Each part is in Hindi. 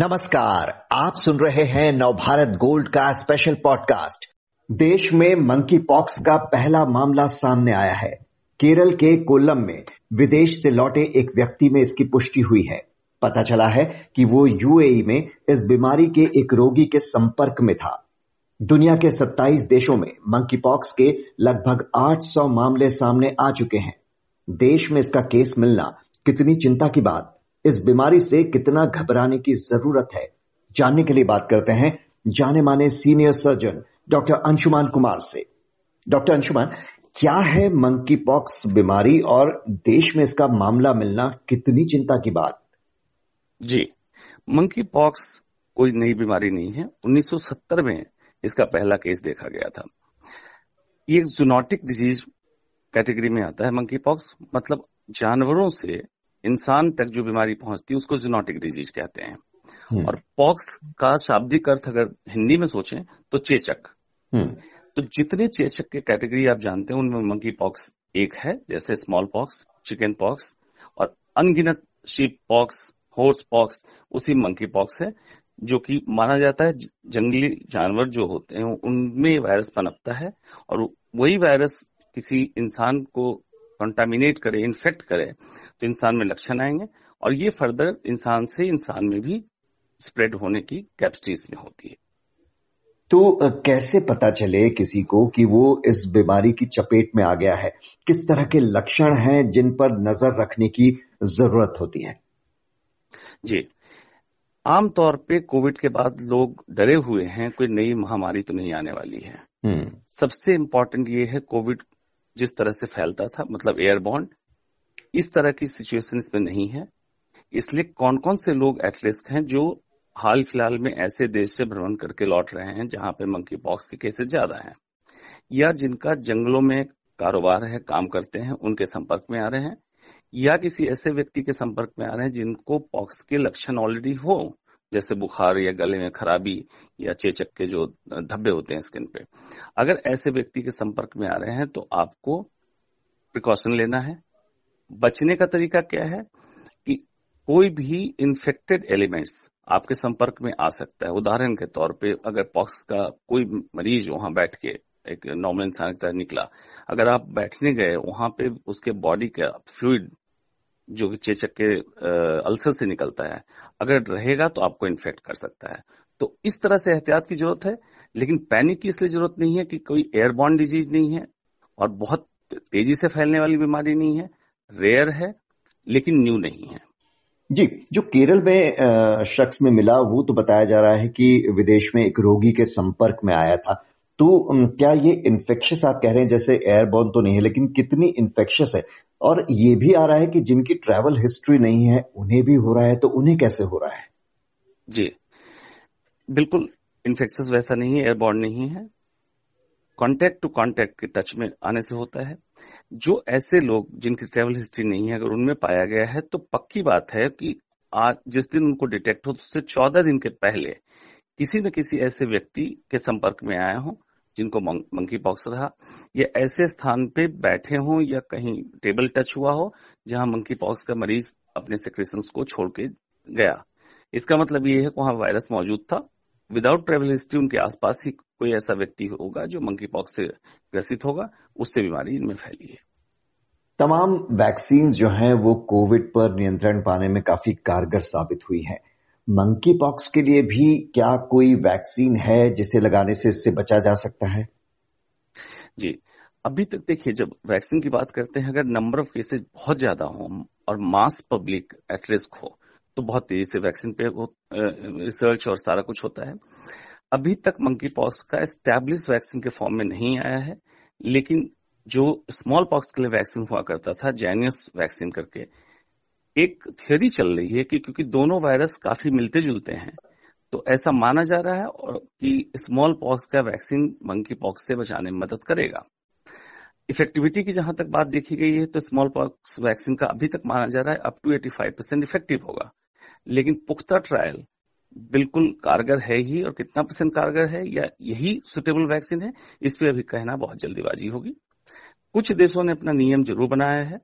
नमस्कार, आप सुन रहे हैं नवभारत गोल्ड का स्पेशल पॉडकास्ट देश में मंकी पॉक्स का पहला मामला सामने आया है। केरल के कोल्लम में विदेश से लौटे एक व्यक्ति में इसकी पुष्टि हुई है। पता चला है कि वो यूएई में इस बीमारी के एक रोगी के संपर्क में था। दुनिया के 27 देशों में मंकी पॉक्स के लगभग 800 मामले सामने आ चुके हैं। देश में इसका केस मिलना कितनी चिंता की बात इस बीमारी से कितना घबराने की ज़रूरत है? जानने के लिए बात करते हैं जाने माने senior surgeon doctor Anshuman Kumar से। डॉक्टर अंशुमान, क्या है मंकी पॉक्स बीमारी और देश में इसका मामला मिलना कितनी चिंता की बात? जी मंकी पॉक्स कोई नई बीमारी नहीं है। 1970 में इसका पहला केस देखा गया था। ये जूनोटिक डिज़ीज़ कैटेगरी में आता है मंकी पॉक्स मतलब जानवरों से इंसान तक जो बीमारी पहुँचती है उसको जीनोटिक डिज़ीज़ कहते हैं हम्म। और पॉक्स का शाब्दिक अर्थ अगर हिंदी में सोचें तो चेचक हम्म। तो जितने चेचक के कैटेगरी आप जानते हैं उनमें मंकी पॉक्स एक है जैसे स्मॉल पॉक्स चिकन पॉक्स और अनगिनत शीप पॉक्स हॉर्स पॉक्स उसी मंकी पॉक्स है जो कि माना जाता है जंगली जानवर जो होते हैं उनमें वायरस पनपता है और वही वायरस किसी इंसान को कंटामिनेट करे इन्फेक्ट करे तो इंसान में लक्षण आएँगे। और ये फर्दर इंसान से इंसान में भी स्प्रेड होने की कैपेसिटी इसमें होती है। तो कैसे पता चले किसी को कि वो इस बीमारी की चपेट में आ गया है? किस तरह के लक्षण हैं जिन पर नज़र रखने की ज़रूरत होती है? जी। आमतौर पे कोविड के बाद लोग डरे हुए हैं कोई नई महामारी तो नहीं आने वाली है। हम्म। सबसे इंपॉर्टेंट ये है कोविड जिस तरह से फैलता था मतलब एयरबॉर्न इस तरह की सिचुएशन इसमें नहीं है। इसलिए कौन कौन से लोग एटलिस्ट हैं जो हाल फ़िलहाल में ऐसे देश से भ्रमण करके लौट रहे हैं जहाँ पे मंकी पॉक्स के केसेस ज़्यादा हैं, या जिनका जंगलों में कारोबार है, काम करते हैं, उनके संपर्क में आ रहे हैं, या किसी ऐसे व्यक्ति के संपर्क में आ रहे हैं जिनको पॉक्स के लक्षण ऑलरेडी हो जैसे बुखार या गले में खराबी या चेचक के जो धब्बे होते हैं स्किन पे। अगर ऐसे व्यक्ति के संपर्क में आ रहे हैं तो आपको प्रिकॉशन लेना है। बचने का तरीका क्या है कि कोई भी इन्फेक्टेड एलिमेंट्स आपके संपर्क में आ सकता है। उदाहरण के तौर पे अगर पॉक्स का कोई मरीज़ वहाँ बैठ के एक नॉर्मल इंसान की तरह निकला, अगर आप बैठने गए, वहाँ पे उसके बॉडी का फ्लूड जो चेचक के अल्सर से निकलता है, अगर रहेगा तो आपको इन्फेक्ट कर सकता है। तो इस तरह से एहतियात की ज़रूरत है, लेकिन पैनिक की इसलिए ज़रूरत नहीं है कि कोई एयरबॉर्न डिज़ीज़ नहीं है और बहुत तेज़ी से फैलने वाली बीमारी नहीं है रेयर है, लेकिन न्यू नहीं है। जी, जो केरल में शख्स में मिला, वो तो बताया जा रहा है कि विदेश में एक रोगी के संपर्क में आया था। तो क्या ये इन्फेक्शस आप कह रहे हैं, जैसे एयरबॉर्न तो नहीं है, लेकिन कितनी इन्फेक्शस है? और ये भी आ रहा है कि जिनकी ट्रैवल हिस्ट्री नहीं है, उन्हें भी हो रहा है तो उन्हें कैसे हो रहा है? जी। बिल्कुल इन्फेक्शस वैसा नहीं है एयरबॉर्न नहीं है। कांटेक्ट टू कांटेक्ट के टच में आने से होता है। जो ऐसे लोग जिनकी ट्रैवल हिस्ट्री नहीं है, अगर उनमें पाया गया है तो पक्की बात है कि आज जिस दिन उनको डिटेक्ट हो तो उससे चौदह दिन के पहले किसी न किसी ऐसे व्यक्ति के संपर्क में आया हो जिनको मंकी पॉक्स रहा, ये ऐसे स्थान पे बैठे हों या कहीं टेबल टच हुआ हो, जहाँ मंकी पॉक्स का मरीज़ अपने सिक्रेशन को छोड़ के गया। इसका मतलब ये है कि वहाँ वायरस मौजूद था। विदाउट ट्रेवल हिस्ट्री उनके आसपास ही कोई ऐसा व्यक्ति होगा जो मंकी पॉक्स से ग्रसित होगा, उससे बीमारी इनमें फैली है। तमाम वैक्सीन जो हैं, वो कोविड पर नियंत्रण पाने में काफ़ी कारगर साबित हुई हैं। मंकी पॉक्स के लिए भी क्या कोई वैक्सीन है जिसे लगाने से इससे बचा जा सकता है? जी, अभी तक देखिए, जब वैक्सीन की बात करते हैं, अगर नंबर ऑफ़ केसेस बहुत ज़्यादा हो और मास पब्लिक एट रिस्क हो तो बहुत तेज़ी से वैक्सीन पे रिसर्च और सारा कुछ होता है। अभी तक मंकी पॉक्स का एस्टैब्लिश वैक्सीन के फॉर्म में नहीं आया है, लेकिन जो स्मॉल पॉक्स के लिए वैक्सीन हुआ करता था जैनियस वैक्सीन करके एक थियोरी चल रही है कि क्योंकि दोनों वायरस काफ़ी मिलते जुलते हैं तो ऐसा माना जा रहा है और कि स्मॉल पॉक्स का वैक्सीन मंकी पॉक्स से बचाने में मदद करेगा। इफेक्टिविटी की जहाँ तक बात देखी गई है तो स्मॉल पॉक्स वैक्सीन का अभी तक माना जा रहा है अप टू 85 परसेंट इफ़ेक्टिव होगा। लेकिन पुख्ता ट्रायल बिल्कुल कारगर है ही और कितना परसेंट कारगर है, या यही सुटेबल वैक्सीन है, इस पर अभी कहना बहुत जल्दीबाजी होगी। कुछ देशों ने अपना नियम ज़रूर बनाया है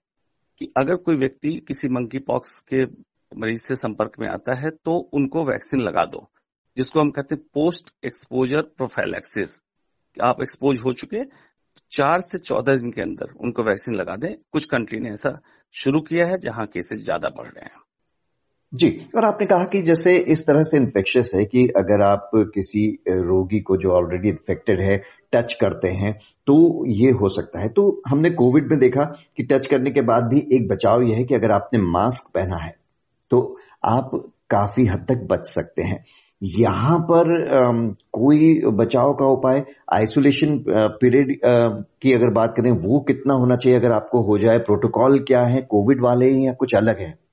कि अगर कोई व्यक्ति किसी मंकी पॉक्स के मरीज़ से संपर्क में आता है तो उनको वैक्सीन लगा दो, जिसको हम कहते हैं पोस्ट एक्सपोजर प्रोफाइलैक्सिस आप एक्सपोज हो चुके चार से चौदह दिन के अंदर उनको वैक्सीन लगा दें। कुछ कंट्री ने ऐसा शुरू किया है जहाँ केसेस ज़्यादा बढ़ रहे हैं। जी और आपने कहा कि जैसे इस तरह से इन्फेक्शियस है कि अगर आप किसी रोगी को जो ऑलरेडी इन्फेक्टेड है टच करते हैं तो ये हो सकता है। तो हमने कोविड में देखा कि टच करने के बाद भी एक बचाव यह है कि अगर आपने मास्क पहना है तो आप काफ़ी हद तक बच सकते हैं। यहाँ पर आम, कोई बचाव का उपाय आइसोलेशन पीरियड की अगर बात करें वो कितना होना चाहिए अगर आपको हो जाए? प्रोटोकॉल क्या है? कोविड वाले या कुछ अलग है?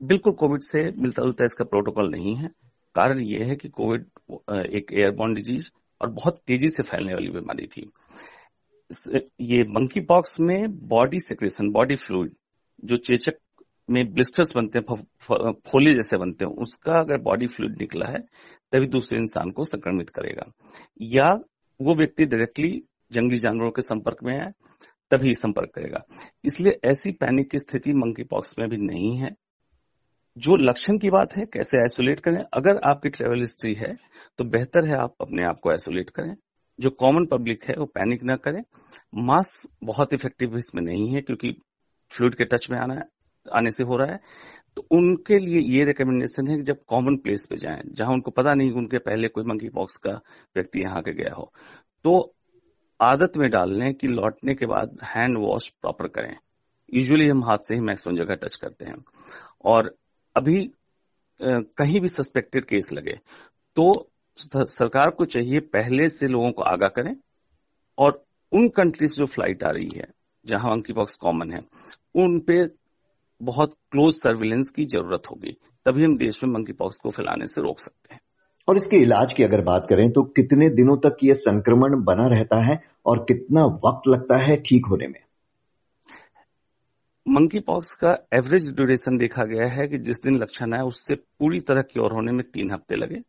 बिल्कुल कोविड से मिलता जुलता इसका प्रोटोकॉल नहीं है। कारण यह है कि कोविड एक एयरबॉर्न डिज़ीज़ और बहुत तेज़ी से फैलने वाली बीमारी थी। ये मंकी पॉक्स में बॉडी सेक्रेशन बॉडी फ्लूड जो चेचक में ब्लिस्टर्स बनते हैं फोले जैसे बनते हैं, उसका अगर बॉडी फ्लूड निकला है, तभी दूसरे इंसान को संक्रमित करेगा। या वो व्यक्ति डायरेक्टली जंगली जानवरों के संपर्क में है, तभी संपर्क करेगा। इसलिए ऐसी पैनिक की स्थिति मंकी पॉक्स में भी नहीं है। जो लक्षण की बात है, कैसे आइसोलेट करें? अगर आपकी ट्रेवल हिस्ट्री है तो बेहतर है आप अपने आप को आइसोलेट करें। जो कॉमन पब्लिक है, वो पैनिक ना करें। मास्क बहुत इफ़ेक्टिव इसमें नहीं है, क्योंकि फ्लूड के टच में आना आने से हो रहा है। तो उनके लिए ये रिकमेंडेशन है कि जब कॉमन प्लेस पे जाएँ, जहाँ उनको पता नहीं कि उनके पहले कोई मंकी पॉक्स का व्यक्ति यहाँ के गया हो तो आदत में डाल लें कि लौटने के बाद हैंड वॉश प्रॉपर करें। यूजुअली हम हाथ से ही मैक्सिमम जगह टच करते हैं। और अभी कहीं भी सस्पेक्टेड केस लगे तो सरकार को चाहिए पहले से लोगों को आगाह करें और उन कंट्रीज़ जो फ़्लाइट आ रही है, जहाँ मंकी पॉक्स कॉमन है, उन पे बहुत क्लोज सर्विलेंस की ज़रूरत होगी, तभी हम देश में मंकी पॉक्स को फैलाने से रोक सकते हैं। और इसके इलाज की अगर बात करें तो कितने दिनों तक ये संक्रमण बना रहता है और कितना वक्त लगता है ठीक होने में? मंकी पॉक्स का एवरेज ड्यूरेशन देखा गया है कि जिस दिन लक्षण आए उससे पूरी तरह क्योर होने में तीन हफ़्ते लगे।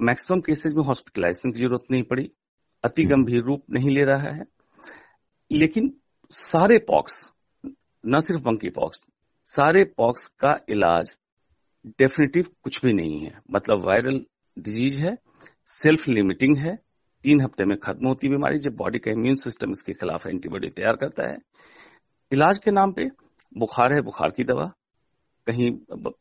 मैक्सिमम केसेज में हॉस्पिटलाइजेशन की ज़रूरत नहीं पड़ी अति हम्म। गंभीर रूप नहीं ले रहा है। लेकिन सारे पॉक्स न सिर्फ़ मंकी पॉक्स सारे पॉक्स का इलाज डेफिनेटिव कुछ भी नहीं है। मतलब वायरल डिज़ीज़ है सेल्फ लिमिटिंग है तीन हफ़्ते में खत्म होती बीमारी जब बॉडी का इम्यून सिस्टम इसके खिलाफ एंटीबॉडी तैयार करता है। इलाज के नाम पे बुखार है बुखार की दवा कहीं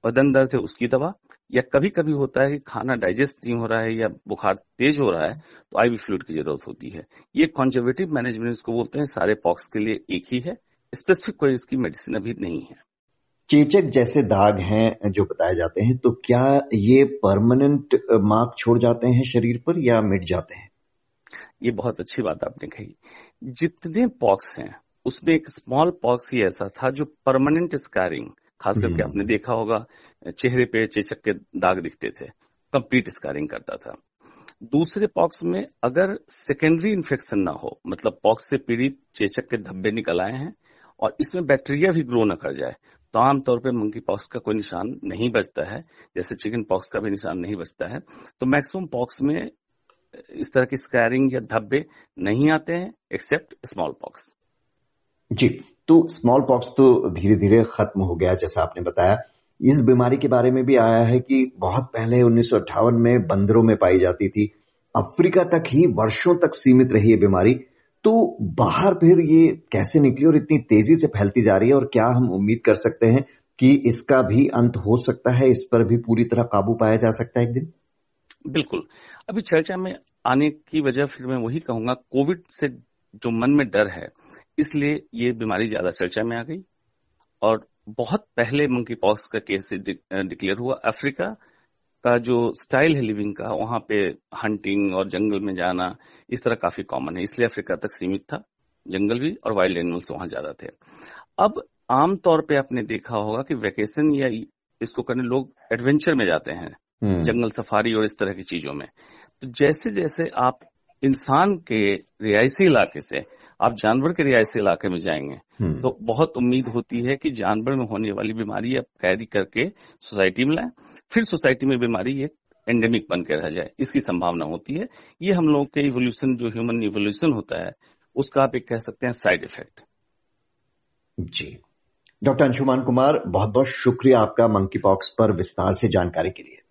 बदन दर्द है उसकी दवा या कभी कभी होता है कि खाना डाइजेस्ट नहीं हो रहा है या बुखार तेज हो रहा है तो आईवी फ्लूड की ज़रूरत होती है। ये कॉन्जर्वेटिव मैनेजमेंट इसको बोलते हैं सारे पॉक्स के लिए एक ही है स्पेसिफिक कोई इसकी मेडिसिन अभी नहीं है। चेचक जैसे दाग हैं जो बताए जाते हैं तो क्या ये परमानेंट मार्क छोड़ जाते हैं शरीर पर या मिट जाते हैं? ये बहुत अच्छी बात आपने कही। जितने पॉक्स हैं उसमें एक स्मॉल पॉक्स ही ऐसा था जो परमानेंट स्कारिंग खास करके। आपने देखा होगा चेहरे पे चेचक के दाग दिखते थे कंप्लीट स्कारिंग करता था। दूसरे पॉक्स में अगर सेकेंडरी इन्फेक्शन ना हो मतलब पॉक्स से पीड़ित चेचक के धब्बे निकल आए हैं और इसमें बैक्टीरिया भी ग्रो न कर जाए तो आमतौर पर मंकी पॉक्स का कोई निशान नहीं बचता है। जैसे चिकन पॉक्स का भी निशान नहीं बचता है। तो मैक्सिमम पॉक्स में इस तरह की स्कैरिंग या धब्बे नहीं आते हैं एक्सेप्ट स्मॉल पॉक्स जी तो स्मॉल पॉक्स तो धीरे धीरे खत्म हो गया, जैसा आपने बताया। इस बीमारी के बारे में भी आया है कि बहुत पहले उन्नीस सौ अट्ठावन में बंदरों में पाई जाती थी। अफ्रीका तक ही वर्षों तक सीमित रही है बीमारी। तो बाहर फिर ये कैसे निकली और इतनी तेज़ी से फैलती जा रही है और क्या हम उम्मीद कर सकते हैं कि इसका भी अंत हो सकता है, इस पर भी पूरी तरह काबू पाया जा सकता है एक दिन? बिल्कुल। अभी चर्चा में आने की वजह फिर मैं वही कहूँगा, कोविड से जो मन में डर है इसलिए ये बीमारी ज़्यादा चर्चा में आ गई। और बहुत पहले मंकी पॉक्स का केस डिक्लेयर हुआ अफ्रीका का जो स्टाइल है लिविंग का वहाँ पे हंटिंग और जंगल में जाना इस तरह काफ़ी कॉमन है इसलिए अफ्रीका तक सीमित था। जंगल भी और वाइल्ड एनिमल्स वहाँ ज़्यादा थे। अब आमतौर पे आपने देखा होगा कि वेकेशन या इसको करने लोग एडवेंचर में जाते हैं हम्म। जंगल सफारी और इस तरह की चीज़ों में। तो जैसे जैसे आप इंसान के रिहायशी इलाके से आप जानवर के रिहायशी इलाके में जाएँगे हम्म। तो बहुत उम्मीद होती है कि जानवर में होने वाली बीमारी आप कैरी करके सोसाइटी में लाएँ फिर सोसाइटी में बीमारी एक एंडेमिक बन के रह जाए इसकी संभावना होती है। ये हम लोग के इवोल्यूशन जो ह्यूमन इवोल्यूशन होता है उसका आप एक कह सकते हैं side effect ji. Doctor Anshuman Kumar बहुत बहुत शुक्रिया आपका मंकी पॉक्स पर विस्तार से जानकारी के लिए।